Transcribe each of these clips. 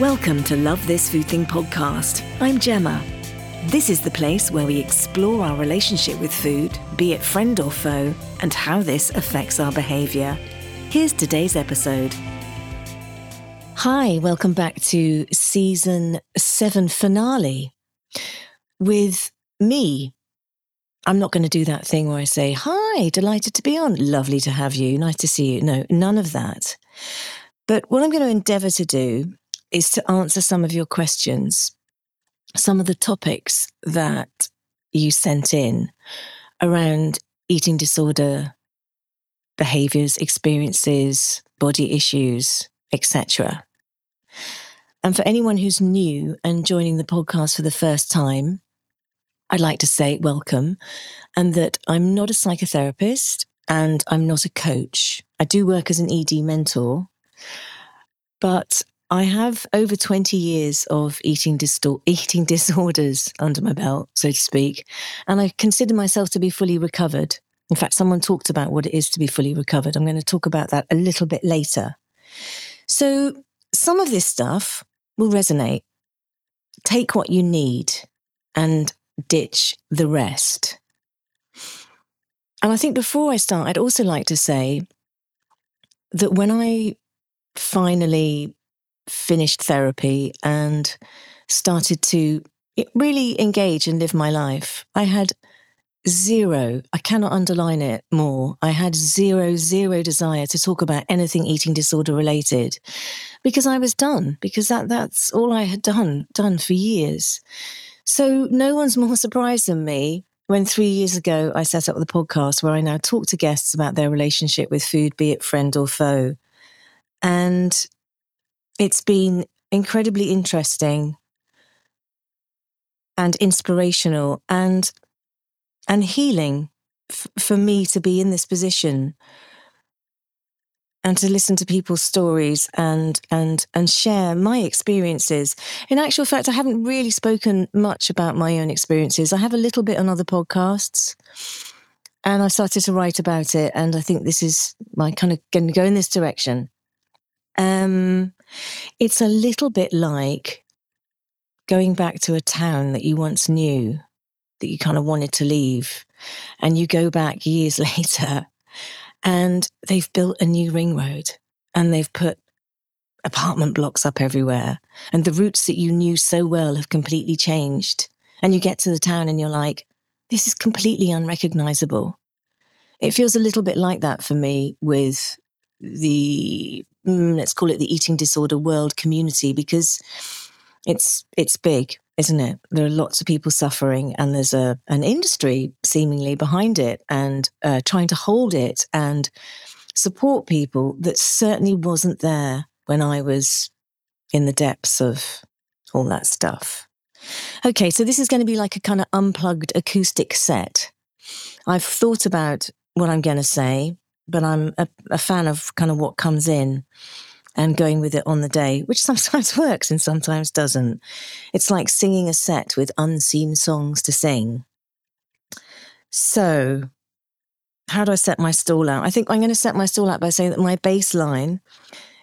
Welcome to Love This Food Thing podcast. I'm Jemma. This is the place where we explore our relationship with food, be it friend or foe, and how this affects our behaviour. Here's today's episode. Hi, welcome back to season seven finale with me. I'm not going to do that thing where I say, Hi, delighted to be on. Lovely to have you. Nice to see you. No, none of that. But what I'm going to endeavour to do is to answer some of your questions, some of the topics that you sent in around eating disorder, behaviors, experiences, body issues, etc. And for anyone who's new and joining the podcast for the first time, I'd like to say welcome and that I'm not a psychotherapist and I'm not a coach. I do work as an ED mentor, but I have over 20 years of eating, distor- eating disorders under my belt, so to speak, and I consider myself to be fully recovered. In fact, someone talked about what it is to be fully recovered. I'm going to talk about that a little bit later. So, some of this stuff will resonate. Take what you need and ditch the rest. And I think before I start, I'd also like to say that when I finally finished therapy and started to really engage and live my life, I had zero, I cannot underline it more. I had zero, zero desire to talk about anything eating disorder related because I was done, because that, that's all I had done, done for years. So no one's more surprised than me when three years ago I set up the podcast where I now talk to guests about their relationship with food, be it friend or foe. And it's been incredibly interesting and inspirational and and healing f- for me to be in this position and to listen to people's stories and and and share my experiences. In actual fact i haven't really spoken much about my own experiences. I have a little bit on other podcasts and i started to write about it and i think this is my kind of going to go in this direction. Um it's a little bit like going back to a town that you once knew that you kind of wanted to leave. And you go back years later and they've built a new ring road and they've put apartment blocks up everywhere. And the routes that you knew so well have completely changed. And you get to the town and you're like, this is completely unrecognizable. It feels a little bit like that for me with the mm, let's call it the eating disorder world community because it's it's big isn't it? There are lots of people suffering and there's a an industry seemingly behind it and uh, trying to hold it and support people that certainly wasn't there when i was in the depths of all that stuff. Okay so this is going to be like a kind of unplugged acoustic set. I've thought about what i'm going to say but I'm a, a fan of kind of what comes in and going with it on the day, which sometimes works and sometimes doesn't. It's like singing a set with unseen songs to sing. So, how do I set my stall out? I think I'm going to set my stall out by saying that my baseline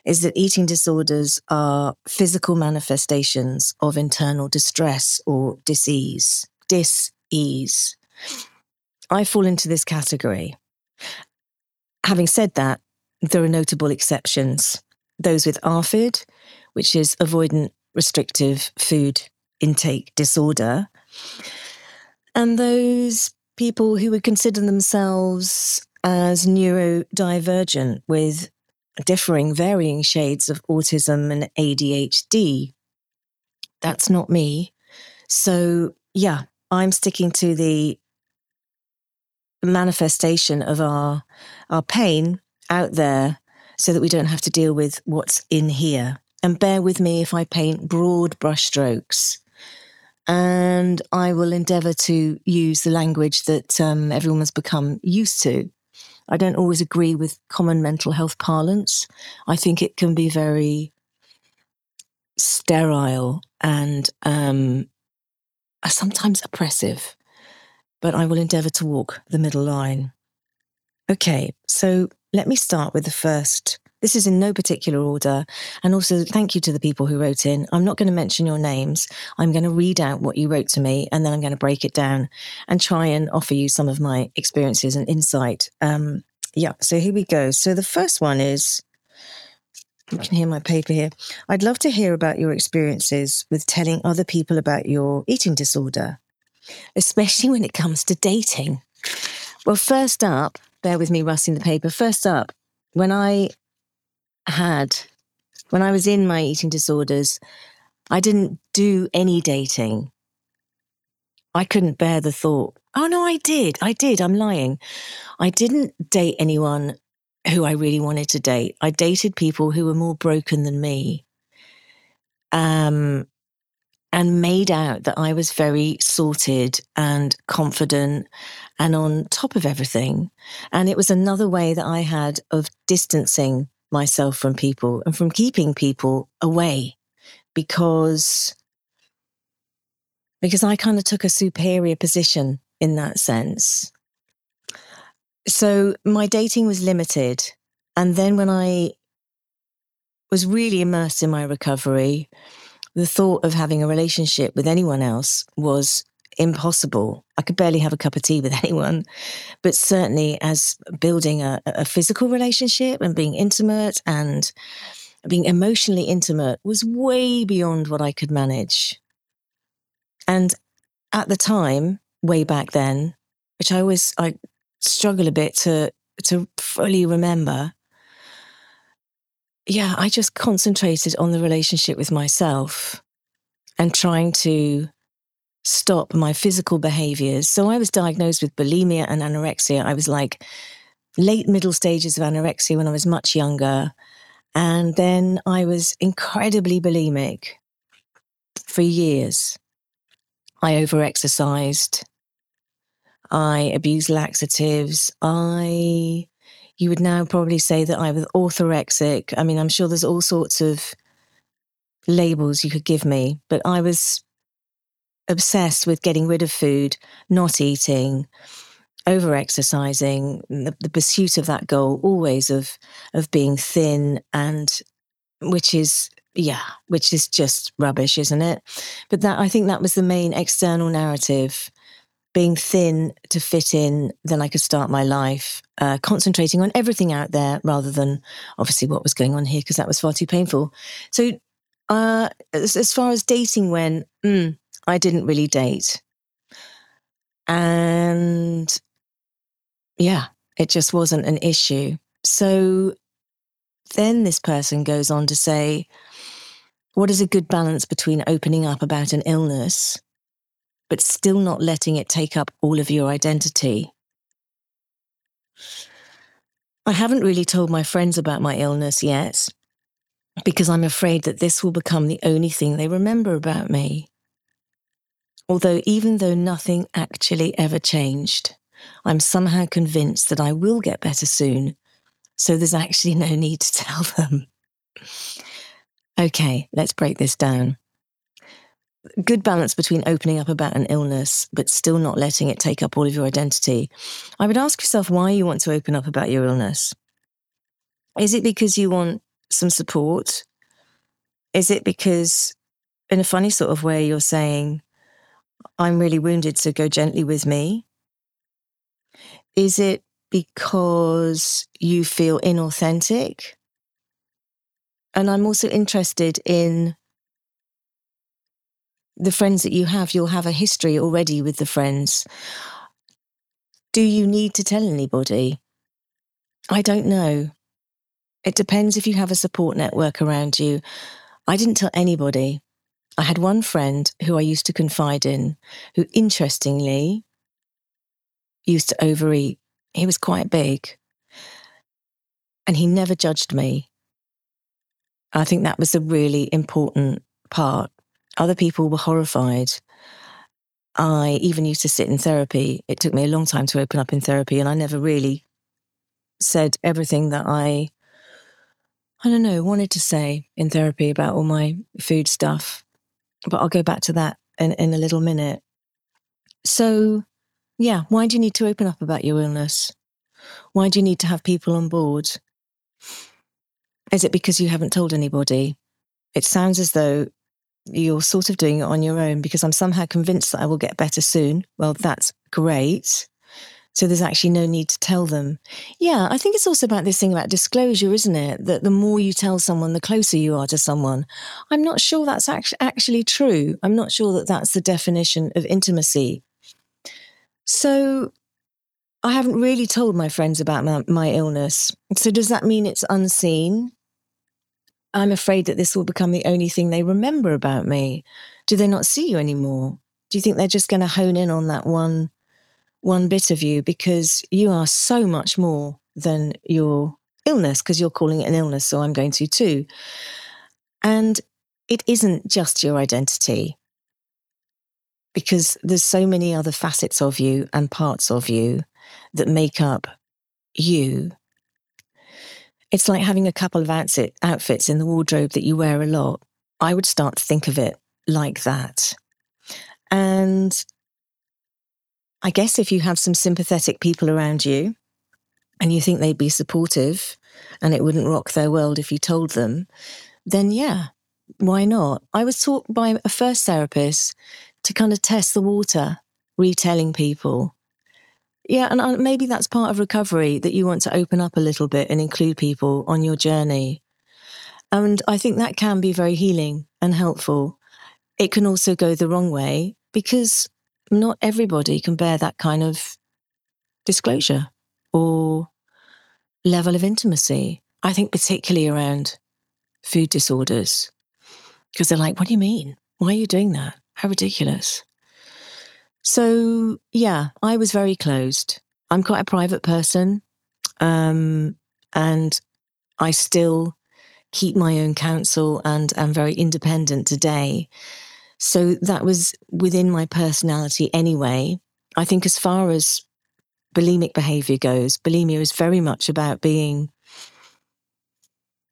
is that eating disorders are physical manifestations of internal distress or disease. Dis-ease. I fall into this category. Having said that, there are notable exceptions. Those with ARFID, which is avoidant restrictive food intake disorder, and those people who would consider themselves as neurodivergent with differing, varying shades of autism and ADHD. That's not me. So, yeah, I'm sticking to the manifestation of our our pain out there so that we don't have to deal with what's in here. And bear with me if I paint broad brushstrokes. And I will endeavor to use the language that um, everyone has become used to. I don't always agree with common mental health parlance. I think it can be very sterile and um, sometimes oppressive but I will endeavour to walk the middle line. Okay, so let me start with the first This is in no particular order. And also, thank you to the people who wrote in. I'm not going to mention your names. I'm going to read out what you wrote to me and then I'm going to break it down and try and offer you some of my experiences and insight. Um, yeah, so here we go. So the first one is you can hear my paper here. I'd love to hear about your experiences with telling other people about your eating disorder, especially when it comes to dating. Well, first up, bear with me rustling the paper. First up, when I had, when I was in my eating disorders, I didn't do any dating. I couldn't bear the thought. Oh, no, I did. I did. I'm lying. I didn't date anyone who I really wanted to date. I dated people who were more broken than me. Um, and made out that I was very sorted and confident and on top of everything. And it was another way that I had of distancing myself from people and from keeping people away because because I kind of took a superior position in that sense. So my dating was limited. And then when I was really immersed in my recovery, the thought of having a relationship with anyone else was impossible. I could barely have a cup of tea with anyone, but certainly as building a, a physical relationship and being intimate and being emotionally intimate was way beyond what I could manage. And at the time, way back then, which I always I struggle a bit to to fully remember. Yeah, I just concentrated on the relationship with myself and trying to stop my physical behaviors. So I was diagnosed with bulimia and anorexia. I was like late middle stages of anorexia when I was much younger. And then I was incredibly bulimic for years. I overexercised. I abused laxatives. I, you would now probably say that I was orthorexic. I mean, I'm sure there's all sorts of labels you could give me, but I was obsessed with getting rid of food, not eating, over exercising, the, the, pursuit of that goal always of of being thin and which is yeah, which is just rubbish, isn't it? But that I think that was the main external narrative. Being thin to fit in, then I could start my life, uh, concentrating on everything out there rather than obviously what was going on here because that was far too painful. So, uh, as, as, far as dating went, mm, I didn't really date. And yeah, it just wasn't an issue. So then this person goes on to say, What is a good balance between opening up about an illness, but still not letting it take up all of your identity? I haven't really told my friends about my illness yet because I'm afraid that this will become the only thing they remember about me. Although, even though nothing actually ever changed, I'm somehow convinced that I will get better soon. So there's actually no need to tell them. Okay, let's break this down. Good balance between opening up about an illness, but still not letting it take up all of your identity. I would ask yourself why you want to open up about your illness. Is it because you want some support? Is it because, in a funny sort of way, you're saying, I'm really wounded, so go gently with me? Is it because you feel inauthentic? And I'm also interested in the friends that you have. You'll have a history already with the friends. Do you need to tell anybody? I don't know. It depends if you have a support network around you. I didn't tell anybody. I had one friend who I used to confide in, who interestingly used to overeat. He was quite big. And he never judged me. I think that was a really important part. Other people were horrified. I even used to sit in therapy. It took me a long time to open up in therapy, and I never really said everything that I, I don't know, wanted to say in therapy about all my food stuff but I'll go back to that in, in a little minute. So, yeah, why do you need to open up about your illness? Why do you need to have people on board? Is it because you haven't told anybody? It sounds as though you're sort of doing it on your own because I'm somehow convinced that I will get better soon. Well, that's great. So there's actually no need to tell them. Yeah, I think it's also about this thing about disclosure, isn't it? That the more you tell someone, the closer you are to someone. I'm not sure that's actually true. I'm not sure that that's the definition of intimacy. So I haven't really told my friends about my, my illness. So does that mean it's unseen? I'm afraid that this will become the only thing they remember about me. Do they not see you anymore? Do you think they're just going to hone in on that one one bit of you because you are so much more than your illness because you're calling it an illness so I'm going to too. And it isn't just your identity because there's so many other facets of you and parts of you that make up you it's like having a couple of outfit, outfits in the wardrobe that you wear a lot. I would start to think of it like that. And I guess if you have some sympathetic people around you and you think they'd be supportive and it wouldn't rock their world if you told them, then yeah, why not? I was taught by a first therapist to kind of test the water, retelling people yeah, and maybe that's part of recovery that you want to open up a little bit and include people on your journey. And I think that can be very healing and helpful. It can also go the wrong way because not everybody can bear that kind of disclosure or level of intimacy. I think, particularly around food disorders, because they're like, what do you mean? Why are you doing that? How ridiculous. So, yeah, I was very closed. I'm quite a private person. Um, and I still keep my own counsel and am very independent today. So that was within my personality anyway. I think as far as bulimic behavior goes, bulimia is very much about being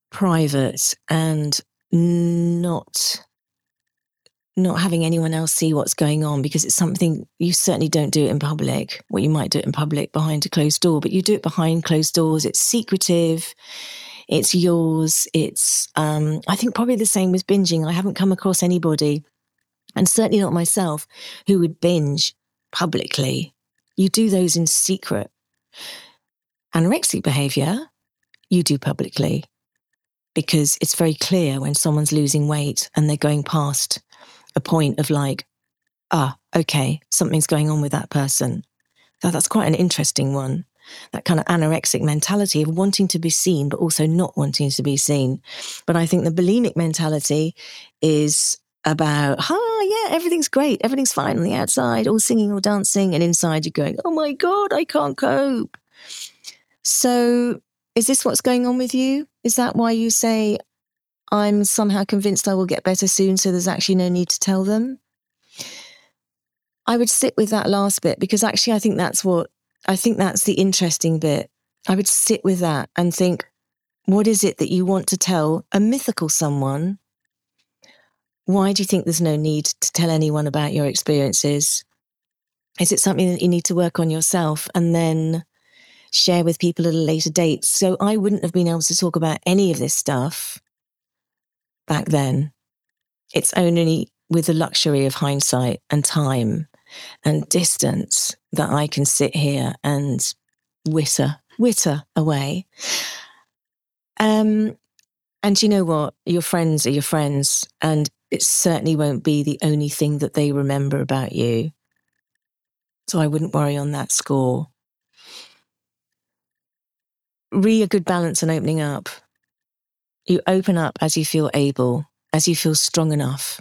private and not not having anyone else see what's going on because it's something you certainly don't do it in public. Well, you might do it in public behind a closed door, but you do it behind closed doors. It's secretive. It's yours. It's, um, I think probably the same with binging. I haven't come across anybody, and certainly not myself, who would binge publicly. You do those in secret. Anorexic behavior, you do publicly because it's very clear when someone's losing weight and they're going past a point of like, ah, okay, something's going on with that person. So that's quite an interesting one. That kind of anorexic mentality of wanting to be seen, but also not wanting to be seen. But I think the bulimic mentality is about, ah, yeah, everything's great. Everything's fine on the outside, all singing or dancing. And inside you're going, oh my God, I can't cope. So is this what's going on with you? Is that why you say, I'm somehow convinced I will get better soon, so there's actually no need to tell them. I would sit with that last bit because actually I think that's what I think that's the interesting bit. I would sit with that and think, what is it that you want to tell a mythical someone? Why do you think there's no need to tell anyone about your experiences? Is it something that you need to work on yourself and then share with people at a later date? So I wouldn't have been able to talk about any of this stuff back then. It's only with the luxury of hindsight and time and distance that I can sit here and witter, witter away. Um, and you know what? Your friends are your friends, and it certainly won't be the only thing that they remember about you. So I wouldn't worry on that score. Re a good balance and opening up. You open up as you feel able, as you feel strong enough.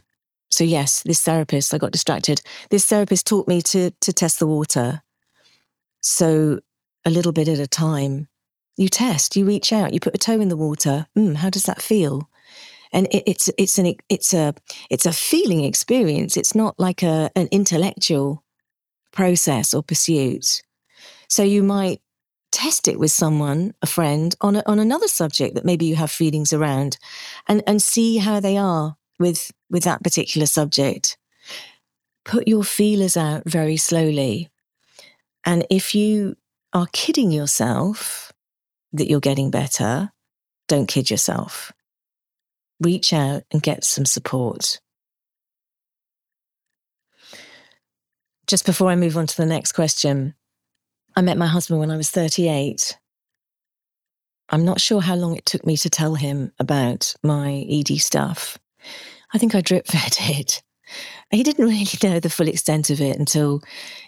So yes, this therapist, I got distracted. This therapist taught me to to test the water. So a little bit at a time. You test, you reach out, you put a toe in the water. Mm, how does that feel? And it, it's it's an it's a it's a feeling experience. It's not like a an intellectual process or pursuit. So you might test it with someone, a friend, on a, on another subject that maybe you have feelings around, and and see how they are with with that particular subject. Put your feelers out very slowly, and if you are kidding yourself that you're getting better, don't kid yourself. Reach out and get some support. Just before I move on to the next question, I met my husband when I was 38. I'm not sure how long it took me to tell him about my ED stuff. I think I drip fed it. He didn't really know the full extent of it until,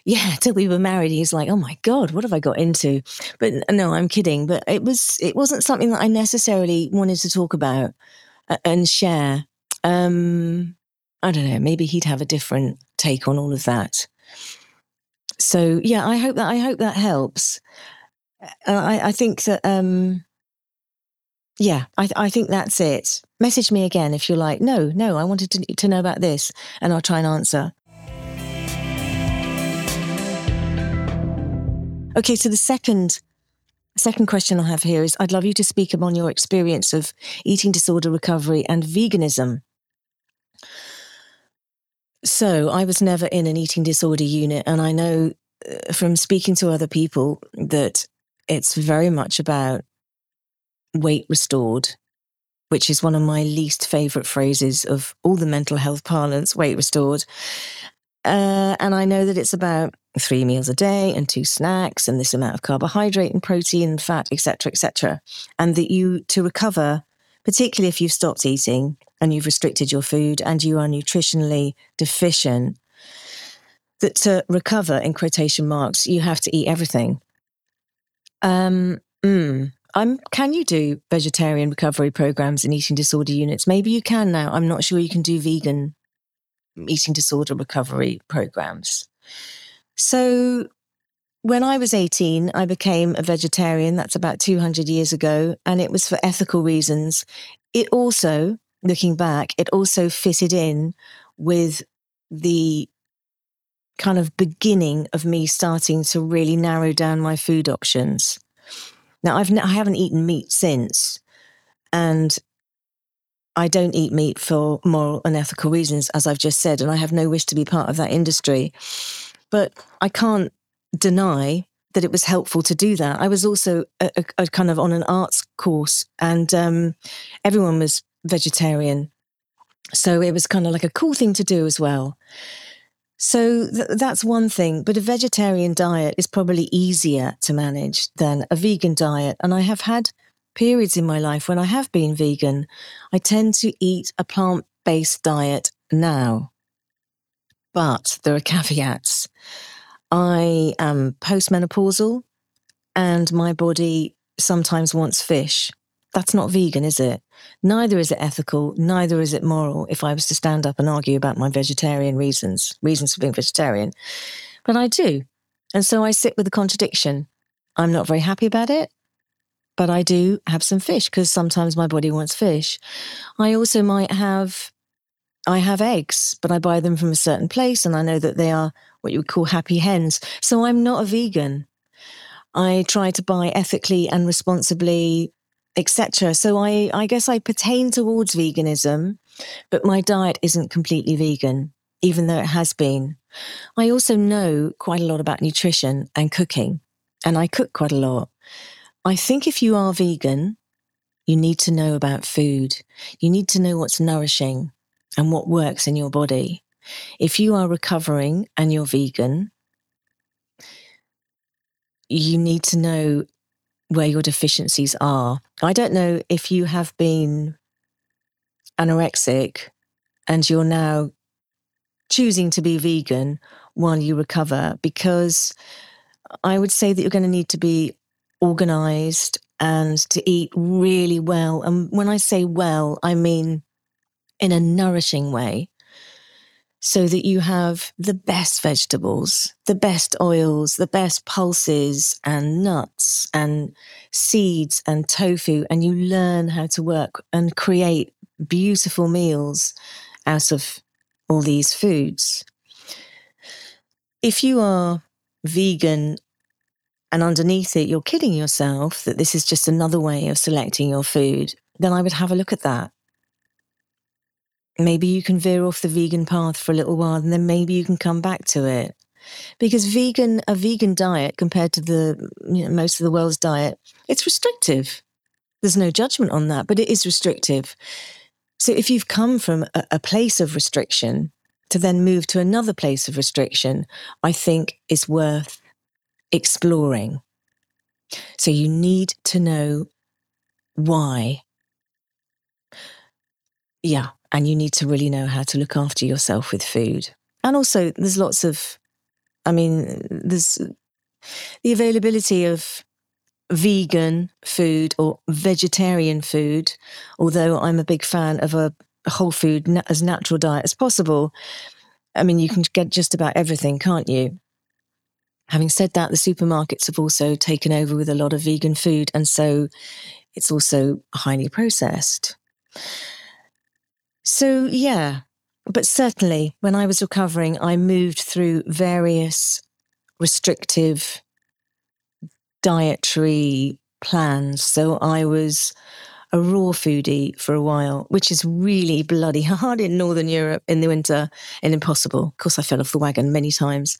yeah, until we were married. He's like, "Oh my god, what have I got into?" But no, I'm kidding. But it was, it wasn't something that I necessarily wanted to talk about and share. Um, I don't know. Maybe he'd have a different take on all of that. So yeah, I hope that I hope that helps. Uh, I, I think that um, yeah, I, I think that's it. Message me again if you're like, no, no, I wanted to, to know about this, and I'll try and answer. Okay, so the second second question I have here is I'd love you to speak upon your experience of eating disorder recovery and veganism. So, I was never in an eating disorder unit, and I know uh, from speaking to other people that it's very much about weight restored, which is one of my least favorite phrases of all the mental health parlance, weight restored. Uh, and I know that it's about three meals a day and two snacks and this amount of carbohydrate and protein and fat, etc., etc. And that you, to recover, particularly if you've stopped eating and you've restricted your food and you are nutritionally deficient, that to recover, in quotation marks, you have to eat everything. Um, mm, I'm, can you do vegetarian recovery programs in eating disorder units? Maybe you can now. I'm not sure you can do vegan eating disorder recovery programs. So, when I was 18, I became a vegetarian. That's about 200 years ago. And it was for ethical reasons. It also, looking back, it also fitted in with the kind of beginning of me starting to really narrow down my food options. Now, I've I haven't eaten meat since, and I don't eat meat for moral and ethical reasons, as I've just said, and I have no wish to be part of that industry. But I can't deny that it was helpful to do that. I was also a, a, a kind of on an arts course, and um, everyone was vegetarian, so it was kind of like a cool thing to do as well. So th- that's one thing, but a vegetarian diet is probably easier to manage than a vegan diet. And I have had periods in my life when I have been vegan. I tend to eat a plant based diet now. But there are caveats. I am postmenopausal and my body sometimes wants fish. That's not vegan, is it? Neither is it ethical, neither is it moral if I was to stand up and argue about my vegetarian reasons, reasons for being vegetarian. But I do. And so I sit with the contradiction. I'm not very happy about it, but I do have some fish because sometimes my body wants fish. I also might have I have eggs, but I buy them from a certain place and I know that they are what you would call happy hens. So I'm not a vegan. I try to buy ethically and responsibly etc. So I, I guess I pertain towards veganism, but my diet isn't completely vegan, even though it has been. I also know quite a lot about nutrition and cooking, and I cook quite a lot. I think if you are vegan, you need to know about food. You need to know what's nourishing and what works in your body. If you are recovering and you're vegan, you need to know where your deficiencies are. I don't know if you have been anorexic and you're now choosing to be vegan while you recover, because I would say that you're going to need to be organized and to eat really well. And when I say well, I mean in a nourishing way so that you have the best vegetables, the best oils, the best pulses and nuts and seeds and tofu, and you learn how to work and create beautiful meals out of all these foods. If you are vegan and underneath it, you're kidding yourself that this is just another way of selecting your food, then I would have a look at that. Maybe you can veer off the vegan path for a little while and then maybe you can come back to it. Because vegan a vegan diet compared to the you know, most of the world's diet it's restrictive. There's no judgment on that, but it is restrictive. So if you've come from a, a place of restriction to then move to another place of restriction, I think is worth exploring. So you need to know why. Yeah. And you need to really know how to look after yourself with food. And also, there's lots of, I mean, there's the availability of vegan food or vegetarian food, although I'm a big fan of a whole food as natural diet as possible. I mean, you can get just about everything, can't you? Having said that, the supermarkets have also taken over with a lot of vegan food, and so it's also highly processed. So, yeah, but certainly when I was recovering, I moved through various restrictive dietary plans. So I was a raw foodie for a while, which is really bloody hard in Northern Europe in the winter and impossible. Of course, I fell off the wagon many times.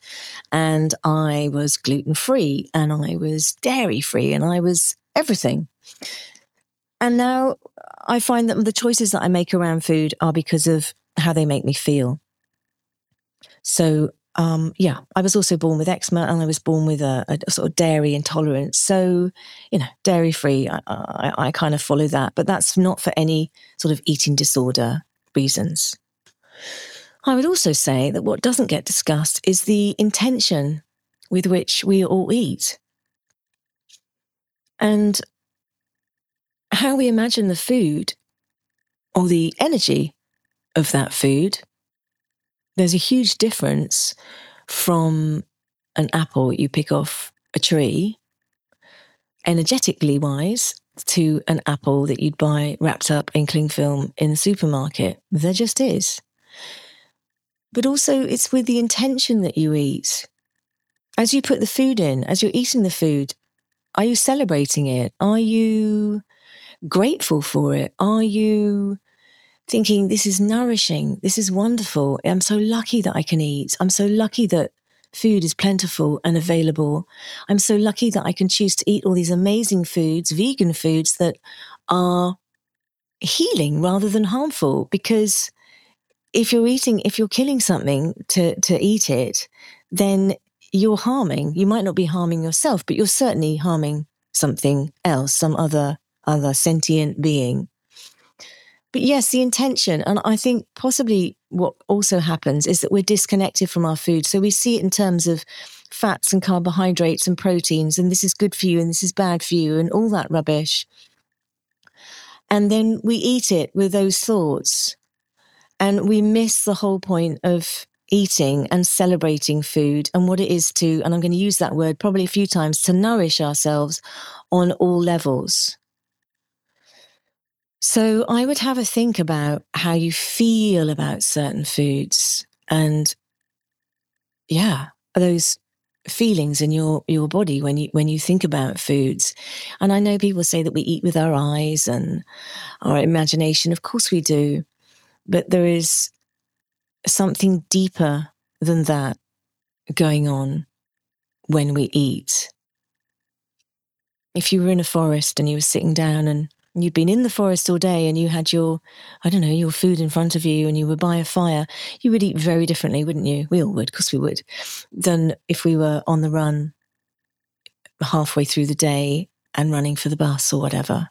And I was gluten free and I was dairy free and I was everything. And now I find that the choices that I make around food are because of how they make me feel. So um, yeah, I was also born with eczema and I was born with a, a sort of dairy intolerance. So, you know, dairy free, I, I, I kind of follow that, but that's not for any sort of eating disorder reasons. I would also say that what doesn't get discussed is the intention with which we all eat and how we imagine the food or the energy of that food there's a huge difference from an apple you pick off a tree, energetically wise, to an apple that you'd buy wrapped up in cling film in the supermarket. There just is. But also, it's with the intention that you eat. As you put the food in, as you're eating the food, are you celebrating it? Are you grateful for it? Are you thinking, this is nourishing. This is wonderful. I'm so lucky that I can eat. I'm so lucky that food is plentiful and available. I'm so lucky that I can choose to eat all these amazing foods, vegan foods that are healing rather than harmful. Because if you're eating, if you're killing something to, to eat it, then you're harming. You might not be harming yourself, but you're certainly harming something else, some other other sentient being. But yes, the intention. And I think possibly what also happens is that we're disconnected from our food. So we see it in terms of fats and carbohydrates and proteins, and this is good for you and this is bad for you, and all that rubbish. And then we eat it with those thoughts. And we miss the whole point of eating and celebrating food and what it is to, and I'm going to use that word probably a few times, to nourish ourselves on all levels. So I would have a think about how you feel about certain foods and yeah, those feelings in your your body when you when you think about foods. And I know people say that we eat with our eyes and our imagination. Of course we do. But there is something deeper than that going on when we eat. If you were in a forest and you were sitting down and you'd been in the forest all day and you had your, I don't know, your food in front of you and you were by a fire, you would eat very differently, wouldn't you? We all would, because we would, than if we were on the run halfway through the day and running for the bus or whatever.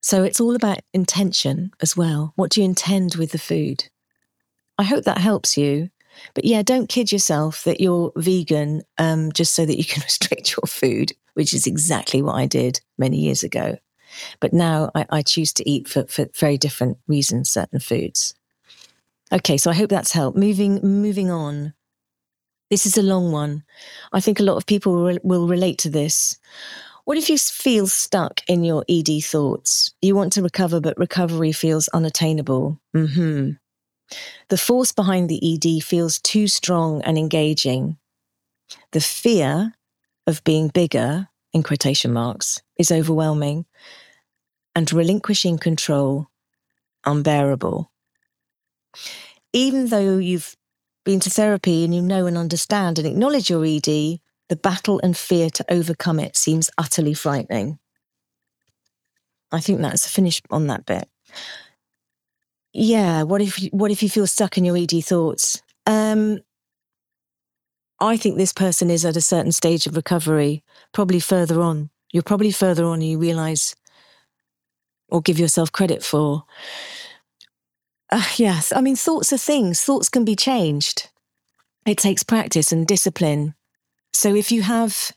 So it's all about intention as well. What do you intend with the food? I hope that helps you. But yeah, don't kid yourself that you're vegan um, just so that you can restrict your food, which is exactly what I did many years ago. But now I, I choose to eat for, for very different reasons certain foods. Okay, so I hope that's helped. Moving moving on. This is a long one. I think a lot of people will, will relate to this. What if you feel stuck in your ED thoughts? You want to recover, but recovery feels unattainable. Mm-hmm. The force behind the ED feels too strong and engaging. The fear of being bigger, in quotation marks, is overwhelming and relinquishing control unbearable. Even though you've been to therapy and you know and understand and acknowledge your ED, the battle and fear to overcome it seems utterly frightening. I think that's a finish on that bit. Yeah. What if you, what if you feel stuck in your ED thoughts? Um, I think this person is at a certain stage of recovery, probably further on. You're probably further on, and you realize or give yourself credit for. Uh, yes, I mean, thoughts are things, thoughts can be changed. It takes practice and discipline. So if you have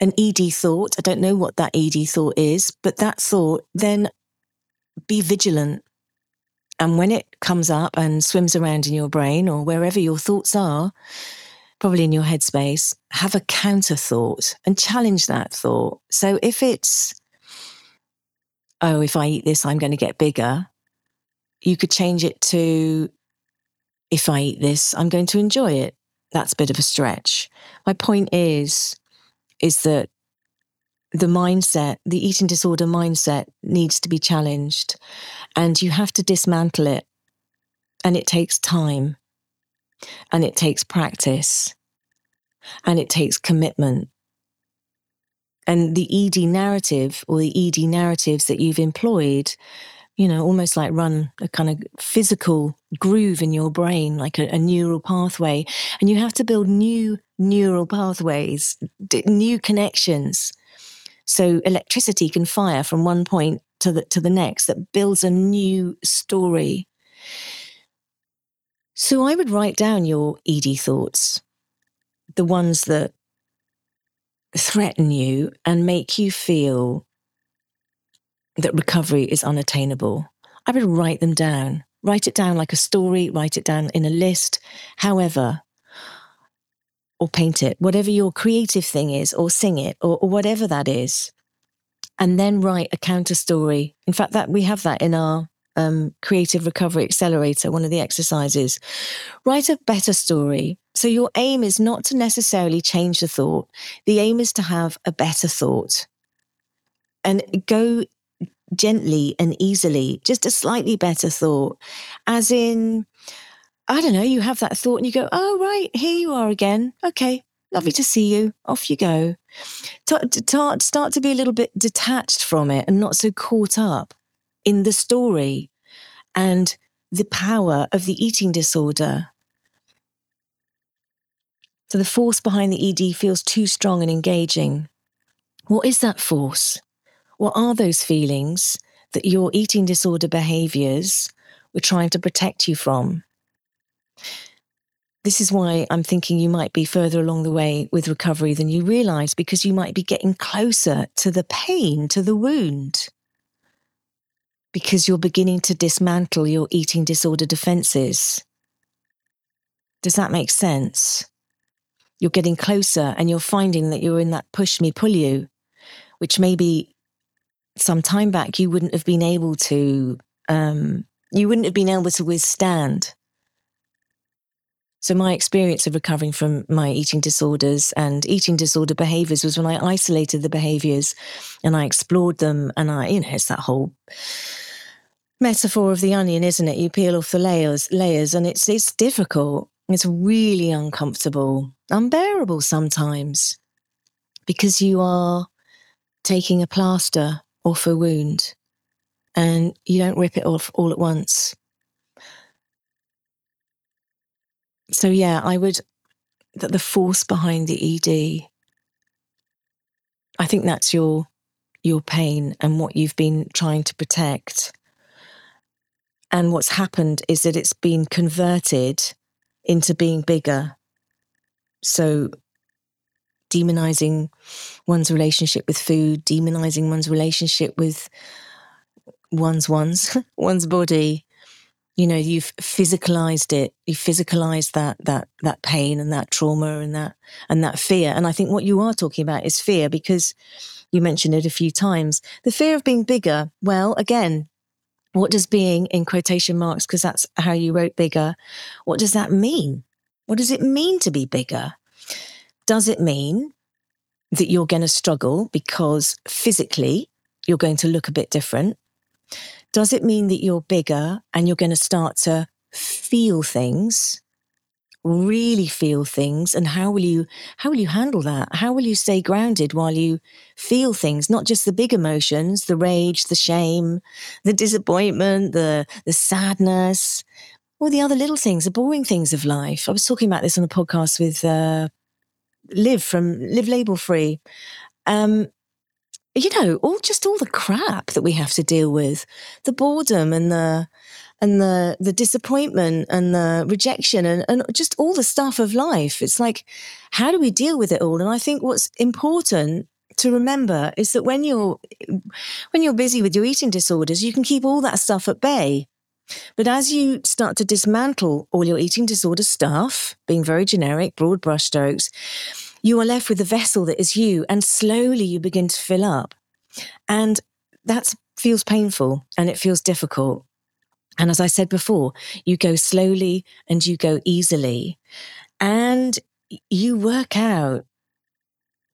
an ED thought, I don't know what that ED thought is, but that thought, then be vigilant. And when it comes up and swims around in your brain or wherever your thoughts are, probably in your headspace, have a counter thought and challenge that thought. So if it's, oh, if I eat this, I'm going to get bigger, you could change it to, if I eat this, I'm going to enjoy it. That's a bit of a stretch. My point is, is that the mindset, the eating disorder mindset needs to be challenged and you have to dismantle it. And it takes time and it takes practice and it takes commitment. And the ED narrative or the ED narratives that you've employed, you know, almost like run a kind of physical groove in your brain, like a, a neural pathway. And you have to build new neural pathways, new connections. So electricity can fire from one point to the, to the next that builds a new story. So I would write down your ED thoughts, the ones that threaten you and make you feel that recovery is unattainable. I would write them down. Write it down like a story, write it down in a list, however, or paint it, whatever your creative thing is, or sing it, or, or whatever that is. And then write a counter story. In fact, that we have that in our um, Creative Recovery Accelerator, one of the exercises. Write a better story. So your aim is not to necessarily change the thought. The aim is to have a better thought and go gently and easily, just a slightly better thought, as in, I don't know, you have that thought and you go, oh, right, here you are again. Okay, lovely to see you. Off you go. Start to be a little bit detached from it and not so caught up in the story and the power of the eating disorder. So the force behind the ED feels too strong and engaging. What is that force? What are those feelings that your eating disorder behaviors were trying to protect you from? This is why I'm thinking you might be further along the way with recovery than you realize because you might be getting closer to the pain, to the wound because you're beginning to dismantle your eating disorder defenses. Does that make sense? You're getting closer and you're finding that you're in that push me, pull you, which maybe some time back you wouldn't have been able to, um, you wouldn't have been able to withstand. So, my experience of recovering from my eating disorders and eating disorder behaviors was when I isolated the behaviors and I explored them. And I, you know, it's that whole metaphor of the onion, isn't it? You peel off the layers, layers, and it's it's difficult. It's really uncomfortable, unbearable sometimes, because you are taking a plaster off a wound, and you don't rip it off all at once. So yeah, I would that the force behind the ED. I think that's your your pain and what you've been trying to protect and what's happened is that it's been converted into being bigger. So, demonizing one's relationship with food, demonizing one's relationship with one's one's one's body. You know, you've physicalized it. You physicalized that that that pain and that trauma and that and that fear. And I think what you are talking about is fear because you mentioned it a few times. The fear of being bigger. Well, again, what does being in quotation marks, because that's how you wrote bigger, what does that mean? What does it mean to be bigger? Does it mean that you're going to struggle because physically you're going to look a bit different? Does it mean that you're bigger and you're going to start to feel things really feel things and how will you how will you handle that how will you stay grounded while you feel things not just the big emotions the rage the shame the disappointment the the sadness all the other little things the boring things of life i was talking about this on a podcast with uh, live from live label free um you know all just all the crap that we have to deal with the boredom and the and the the disappointment and the rejection and, and just all the stuff of life. It's like, how do we deal with it all? And I think what's important to remember is that when you're when you're busy with your eating disorders, you can keep all that stuff at bay. But as you start to dismantle all your eating disorder stuff, being very generic, broad brushstrokes, you are left with a vessel that is you, and slowly you begin to fill up. And that feels painful and it feels difficult. And as I said before, you go slowly and you go easily. And you work out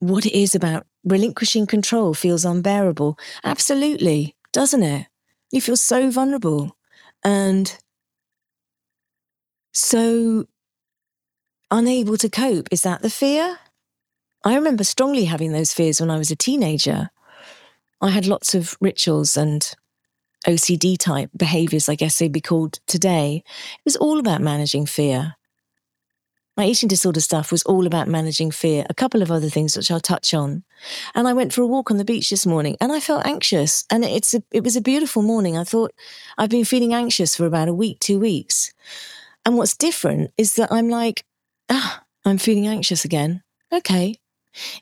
what it is about relinquishing control feels unbearable. Absolutely, doesn't it? You feel so vulnerable and so unable to cope. Is that the fear? I remember strongly having those fears when I was a teenager. I had lots of rituals and OCD type behaviors, I guess they'd be called today, it was all about managing fear. My eating disorder stuff was all about managing fear, a couple of other things which I'll touch on. And I went for a walk on the beach this morning and I felt anxious. And it's a, it was a beautiful morning. I thought I've been feeling anxious for about a week, two weeks. And what's different is that I'm like, ah, I'm feeling anxious again. Okay.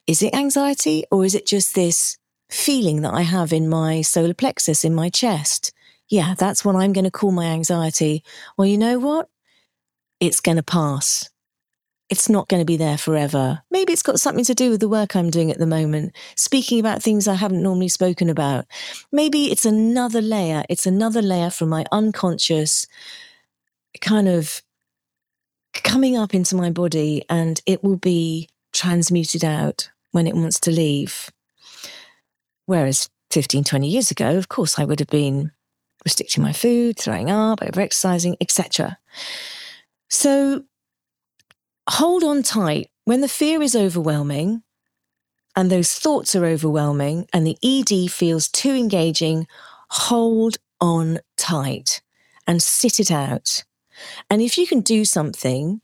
Is it anxiety or is it just this feeling that I have in my solar plexus, in my chest. Yeah, that's what I'm going to call my anxiety. Well, you know what? It's going to pass. It's not going to be there forever. Maybe it's got something to do with the work I'm doing at the moment, speaking about things I haven't normally spoken about. Maybe it's another layer. It's another layer from my unconscious kind of coming up into my body and it will be transmuted out when it wants to leave. Whereas 15, 20 years ago, of course, I would have been restricting my food, throwing up, over exercising, etc. So hold on tight. When the fear is overwhelming and those thoughts are overwhelming and the ED feels too engaging, hold on tight and sit it out. And if you can do something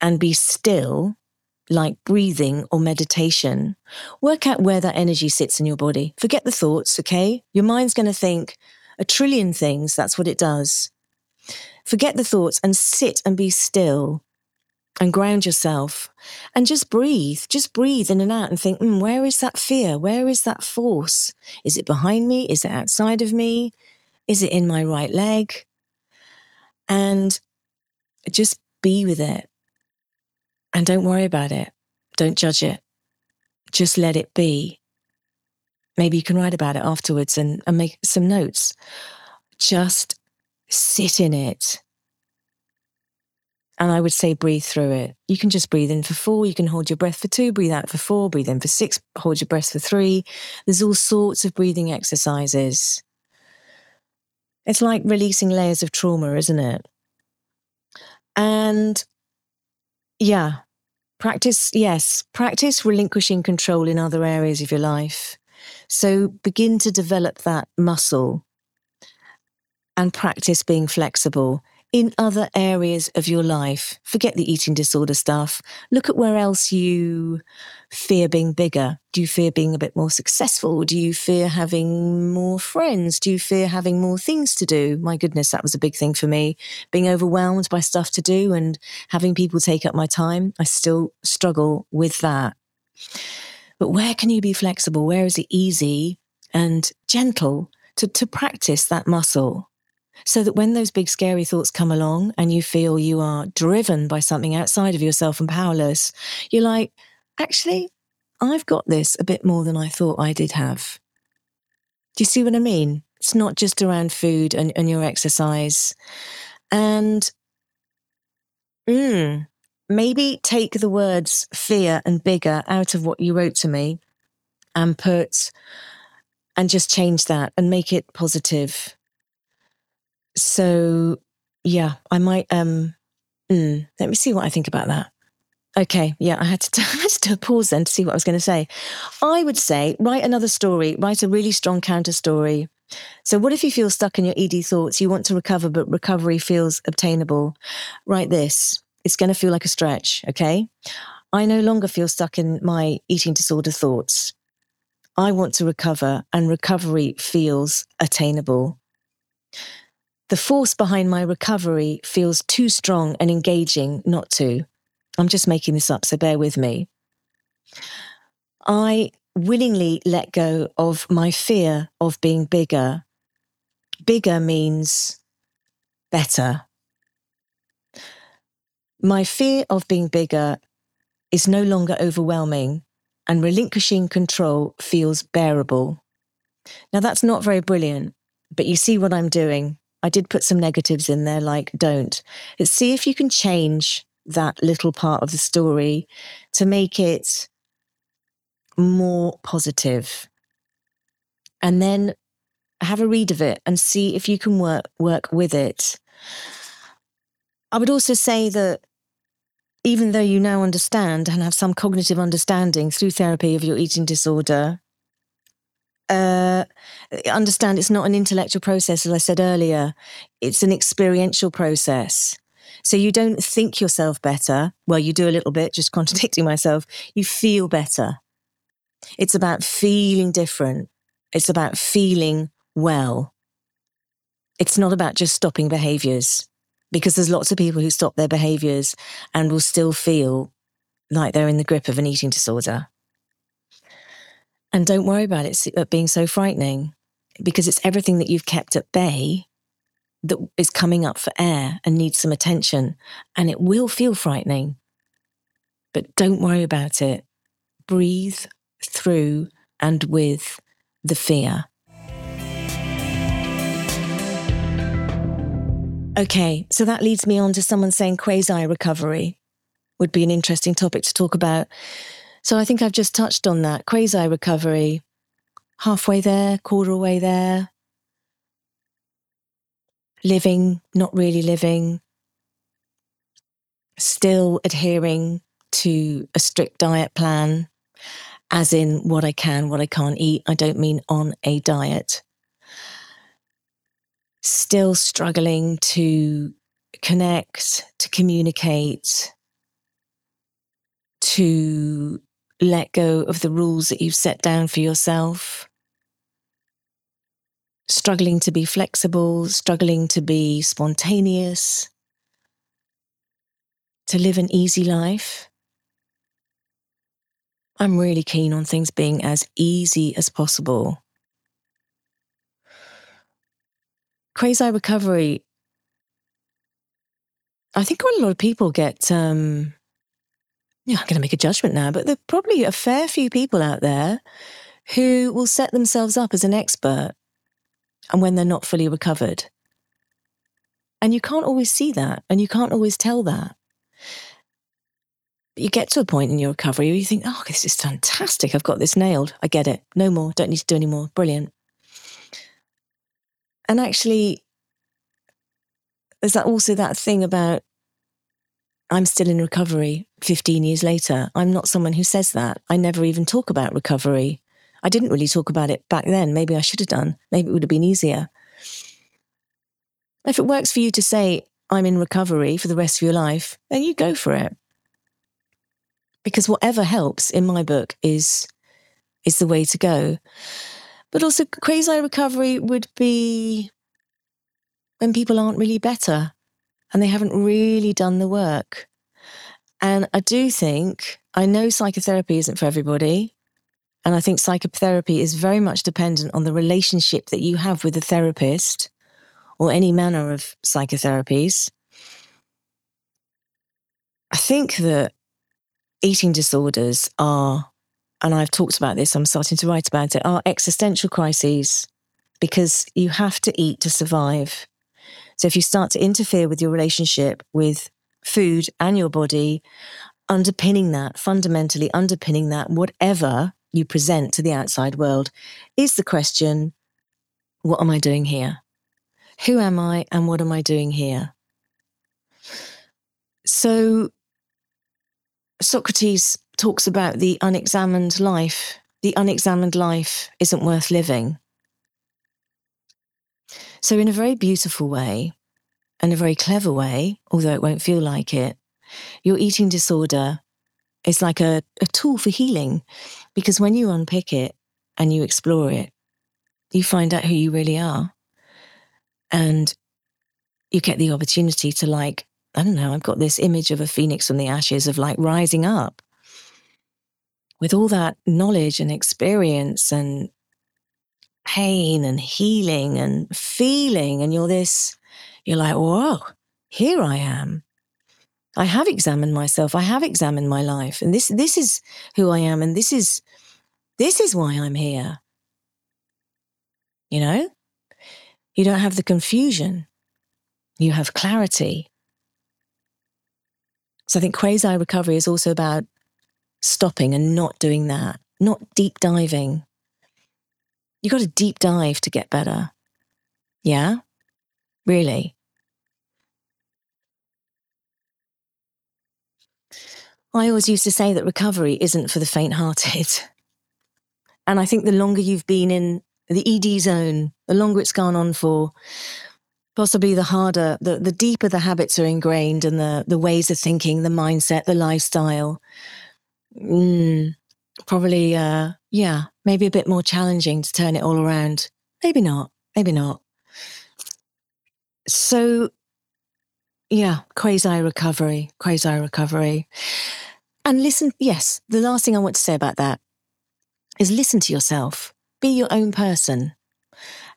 and be still like breathing or meditation, work out where that energy sits in your body. Forget the thoughts, okay? Your mind's going to think a trillion things. That's what it does. Forget the thoughts and sit and be still and ground yourself and just breathe. Just breathe in and out and think, mm, where is that fear? Where is that force? Is it behind me? Is it outside of me? Is it in my right leg? And just be with it. And don't worry about it. Don't judge it. Just let it be. Maybe you can write about it afterwards and, and make some notes. Just sit in it. And I would say breathe through it. You can just breathe in for four. You can hold your breath for two, breathe out for four, breathe in for six, hold your breath for three. There's all sorts of breathing exercises. It's like releasing layers of trauma, isn't it? And yeah. Practice, yes, practice relinquishing control in other areas of your life. So begin to develop that muscle and practice being flexible in other areas of your life. Forget the eating disorder stuff. Look at where else you fear being bigger. Do you fear being a bit more successful? Do you fear having more friends? Do you fear having more things to do? My goodness, that was a big thing for me. Being overwhelmed by stuff to do and having people take up my time. I still struggle with that. But where can you be flexible? Where is it easy and gentle to, to practice that muscle? So that when those big scary thoughts come along and you feel you are driven by something outside of yourself and powerless, you're like, actually, I've got this a bit more than I thought I did have. Do you see what I mean? It's not just around food and, and your exercise. And mm, maybe take the words fear and bigger out of what you wrote to me and put and just change that and make it positive so yeah, I might um Mm, let me see what I think about that. Okay, yeah, I had to, I had to pause then to see what I was going to say. I would say write another story, write a really strong counter story. So, what if you feel stuck in your ED thoughts? You want to recover, but recovery feels obtainable. Write this. It's going to feel like a stretch, okay? I no longer feel stuck in my eating disorder thoughts. I want to recover, and recovery feels attainable. The force behind my recovery feels too strong and engaging not to. I'm just making this up, so bear with me. I willingly let go of my fear of being bigger. Bigger means better. My fear of being bigger is no longer overwhelming, and relinquishing control feels bearable. Now, that's not very brilliant, but you see what I'm doing. I did put some negatives in there, like don't. Let's see if you can change that little part of the story to make it more positive. And then have a read of it and see if you can work work with it. I would also say that even though you now understand and have some cognitive understanding through therapy of your eating disorder, uh, understand it's not an intellectual process, as I said earlier, it's an experiential process. So you don't think yourself better. Well, you do a little bit, just contradicting myself. You feel better. It's about feeling different. It's about feeling well. It's not about just stopping behaviors because there's lots of people who stop their behaviors and will still feel like they're in the grip of an eating disorder. And don't worry about it uh, being so frightening because it's everything that you've kept at bay that is coming up for air and needs some attention. And it will feel frightening. But don't worry about it. Breathe through and with the fear. Okay, so that leads me on to someone saying quasi recovery would be an interesting topic to talk about. So I think I've just touched on that. Quasi recovery, halfway there, quarter way there, living, not really living, still adhering to a strict diet plan, as in what I can, what I can't eat. I don't mean on a diet. Still struggling to connect, to communicate, to let go of the rules that you've set down for yourself. Struggling to be flexible, struggling to be spontaneous, to live an easy life. I'm really keen on things being as easy as possible. Quasi recovery, I think quite a lot of people get, um, I'm going to make a judgment now, but there are probably a fair few people out there who will set themselves up as an expert and when they're not fully recovered. And you can't always see that and you can't always tell that you get to a point in your recovery where you think, oh, this is fantastic. I've got this nailed. I get it. No more. Don't need to do any more. Brilliant. And actually, there's that also that thing about I'm still in recovery 15 years later. I'm not someone who says that. I never even talk about recovery. I didn't really talk about it back then. Maybe I should have done. Maybe it would have been easier. If it works for you to say, I'm in recovery for the rest of your life, then you go for it because whatever helps in my book is is the way to go. But also quasi recovery would be when people aren't really better and they haven't really done the work. And I do think I know psychotherapy isn't for everybody. And I think psychotherapy is very much dependent on the relationship that you have with the therapist or any manner of psychotherapies. I think that eating disorders are, and I've talked about this, I'm starting to write about it, are existential crises because you have to eat to survive. So if you start to interfere with your relationship with food and your body, underpinning that, fundamentally underpinning that, whatever you present to the outside world, is the question what am I doing here? Who am I and what am I doing here? So Socrates talks about the unexamined life. The unexamined life isn't worth living. So, in a very beautiful way and a very clever way, although it won't feel like it, your eating disorder is like a, a tool for healing because when you unpick it and you explore it, you find out who you really are. And you get the opportunity to, like, I don't know, I've got this image of a phoenix from the ashes of like rising up with all that knowledge and experience and pain and healing and feeling. And you're this, you're like, whoa, here I am. I have examined myself. I have examined my life. And this, this is who I am. And this is, this is why I'm here. You know, you don't have the confusion. You have clarity. So I think quasi recovery is also about stopping and not doing that, not deep diving. You got to deep dive to get better. Yeah? Really? I always used to say that recovery isn't for the faint hearted. And I think the longer you've been in the ED zone, the longer it's gone on for, possibly the harder, the, the deeper the habits are ingrained and the, the ways of thinking, the mindset, the lifestyle. Mm, probably, uh, yeah, maybe a bit more challenging to turn it all around. Maybe not. Maybe not. So, yeah, quasi recovery, quasi recovery. And listen, yes, the last thing I want to say about that is listen to yourself, be your own person.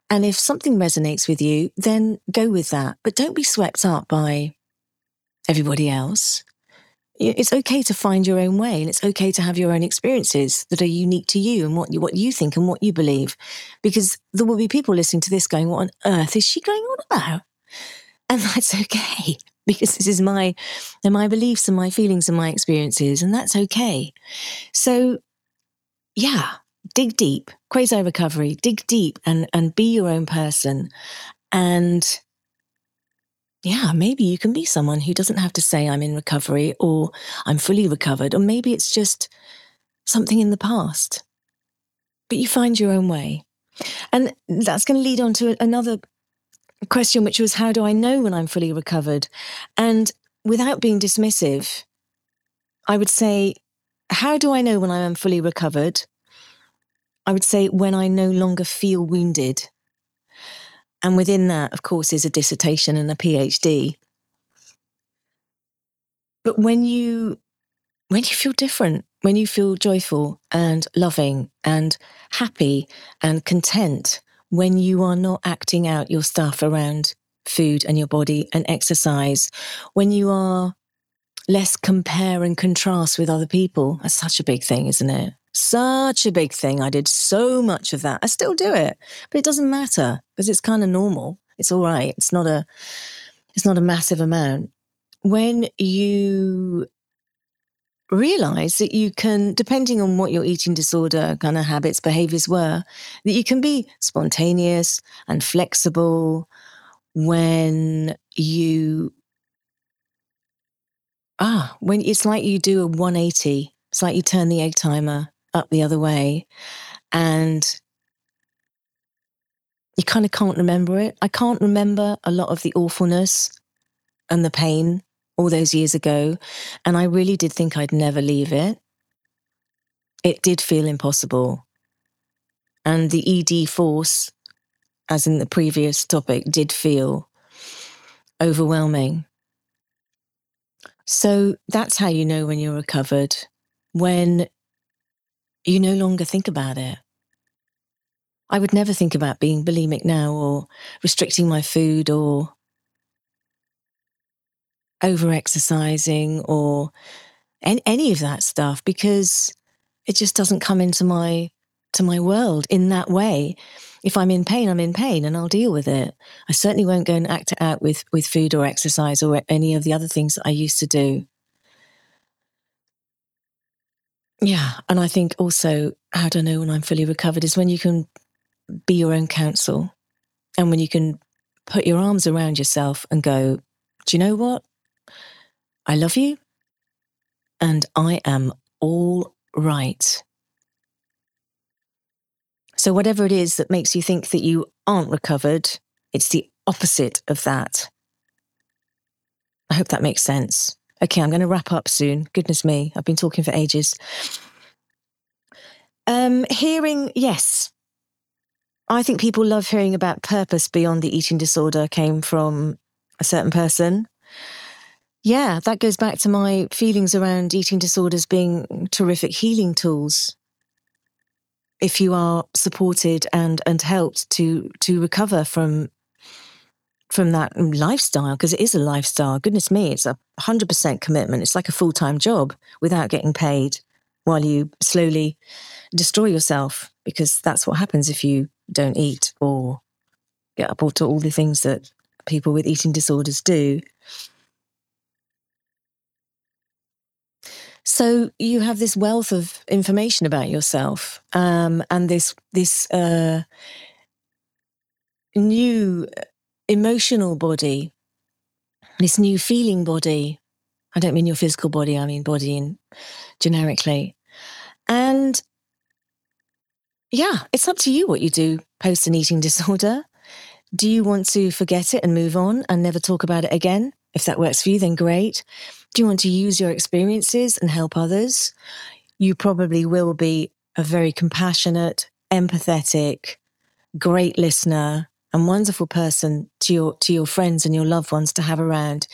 And if something resonates with you, then go with that. But don't be swept up by everybody else it's okay to find your own way and it's okay to have your own experiences that are unique to you and what you, what you think and what you believe. Because there will be people listening to this going what on earth is she going on about? And that's okay because this is my and my beliefs and my feelings and my experiences and that's okay. So yeah dig deep quasi recovery dig deep and and be your own person. And yeah, maybe you can be someone who doesn't have to say, I'm in recovery or I'm fully recovered, or maybe it's just something in the past. But you find your own way. And that's going to lead on to another question, which was, How do I know when I'm fully recovered? And without being dismissive, I would say, How do I know when I am fully recovered? I would say, When I no longer feel wounded. And within that, of course, is a dissertation and a PhD. But when you when you feel different, when you feel joyful and loving and happy and content, when you are not acting out your stuff around food and your body and exercise, when you are less compare and contrast with other people, that's such a big thing, isn't it? Such a big thing. I did so much of that. I still do it, but it doesn't matter because it's kind of normal. It's all right. It's not a it's not a massive amount. When you realize that you can, depending on what your eating disorder kind of habits, behaviors were, that you can be spontaneous and flexible when you ah, when it's like you do a 180. It's like you turn the egg timer up the other way and you kind of can't remember it. I can't remember a lot of the awfulness and the pain all those years ago. And I really did think I'd never leave it. It did feel impossible. And the ED force, as in the previous topic, did feel overwhelming. So that's how you know when you're recovered. When you no longer think about it. I would never think about being bulimic now or restricting my food or over exercising or any, of that stuff because it just doesn't come into my to my world in that way. If I'm in pain, I'm in pain and I'll deal with it. I certainly won't go and act it out with, with food or exercise or any of the other things that I used to do. Yeah. And I think also, how do I know when I'm fully recovered is when you can be your own counsel and when you can put your arms around yourself and go, do you know what? I love you and I am all right. So, whatever it is that makes you think that you aren't recovered, it's the opposite of that. I hope that makes sense. Okay, I'm going to wrap up soon. Goodness me, I've been talking for ages. Um, hearing, yes. I think people love hearing about purpose beyond the eating disorder came from a certain person. Yeah, that goes back to my feelings around eating disorders being terrific healing tools. If you are supported and and helped to to recover from from that lifestyle, because it is a lifestyle. Goodness me, it's a hundred percent commitment. It's like a full time job without getting paid, while you slowly destroy yourself. Because that's what happens if you don't eat or get up to all the things that people with eating disorders do. So you have this wealth of information about yourself, um, and this this uh, new emotional body, this new feeling body. I don't mean your physical body; I mean body in generically. And yeah, it's up to you what you do post an eating disorder. Do you want to forget it and move on and never talk about it again? If that works for you, then great. Do you want to use your experiences and help others? You probably will be a very compassionate, empathetic, great listener and wonderful person to your to your friends and your loved ones to have around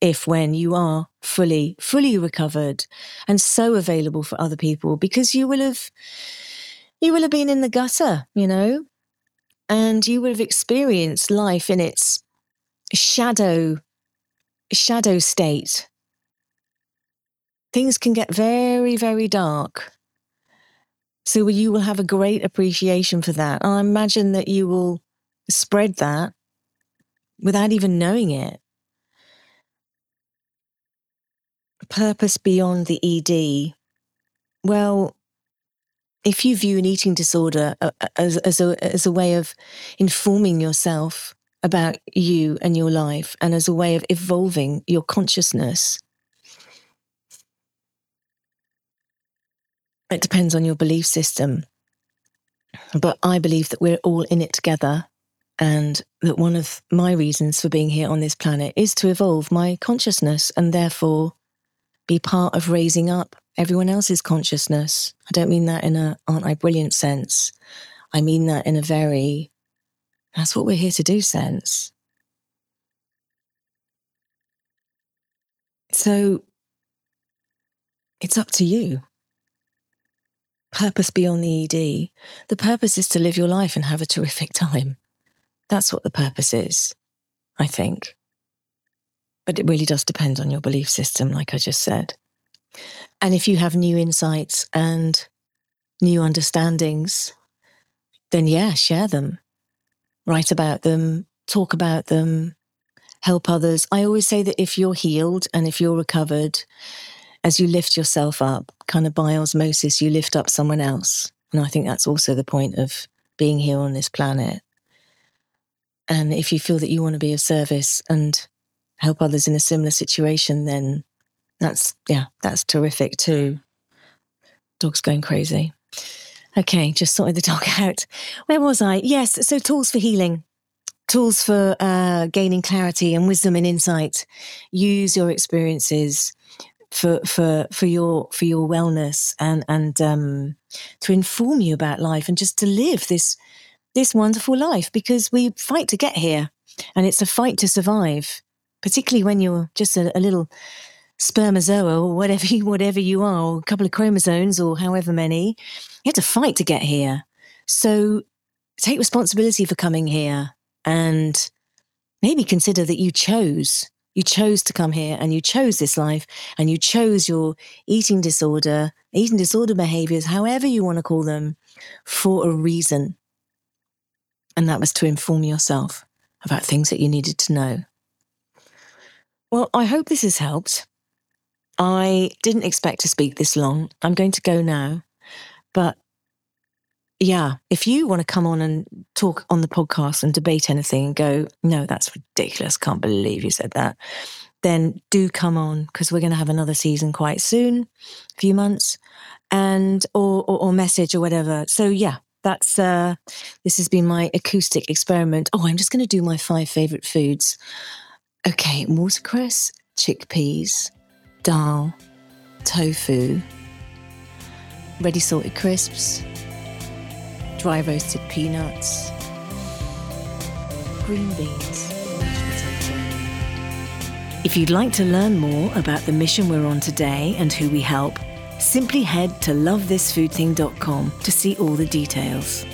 if when you are fully fully recovered and so available for other people because you will have you will have been in the gutter, you know, and you will have experienced life in its shadow shadow state things can get very, very dark. So you will have a great appreciation for that. I imagine that you will spread that without even knowing it. Purpose beyond the ED. Well, if you view an eating disorder uh, uh, as, as, a, as a way of informing yourself about you and your life and as a way of evolving your consciousness, It depends on your belief system. But I believe that we're all in it together. And that one of my reasons for being here on this planet is to evolve my consciousness and therefore be part of raising up everyone else's consciousness. I don't mean that in a aren't I brilliant sense. I mean that in a very that's what we're here to do sense. So it's up to you purpose beyond the ED. The purpose is to live your life and have a terrific time. That's what the purpose is, I think. But it really does depend on your belief system, like I just said. And if you have new insights and new understandings, then yeah, share them, write about them, talk about them, help others. I always say that if you're healed and if you're recovered, as you lift yourself up, kind of by osmosis, you lift up someone else. And I think that's also the point of being here on this planet. And if you feel that you want to be of service and help others in a similar situation, then that's, yeah, that's terrific too. Dog's going crazy. Okay, just sorted the dog out. Where was I? Yes, so tools for healing, tools for uh, gaining clarity and wisdom and insight. Use your experiences for for for your for your wellness and and um, to inform you about life and just to live this this wonderful life because we fight to get here and it's a fight to survive particularly when you're just a, a little spermazoa or whatever you whatever you are or a couple of chromosomes or however many you have to fight to get here so take responsibility for coming here and maybe consider that you chose you chose to come here and you chose this life and you chose your eating disorder, eating disorder behaviors, however you want to call them, for a reason. And that was to inform yourself about things that you needed to know. Well, I hope this has helped. I didn't expect to speak this long. I'm going to go now. But yeah, if you want to come on and talk on the podcast and debate anything and go, no, that's ridiculous, can't believe you said that, then do come on because we're going to have another season quite soon, a few months, and or, or, or message or whatever. So yeah, that's uh, this has been my acoustic experiment. Oh, I'm just going to do my five favorite foods. Okay, watercress, chickpeas, dal, tofu, ready salted crisps, dry roasted peanuts, green beans. If you'd like to learn more about the mission we're on today and who we help, simply head to lovethisfoodthing.com to see all the details.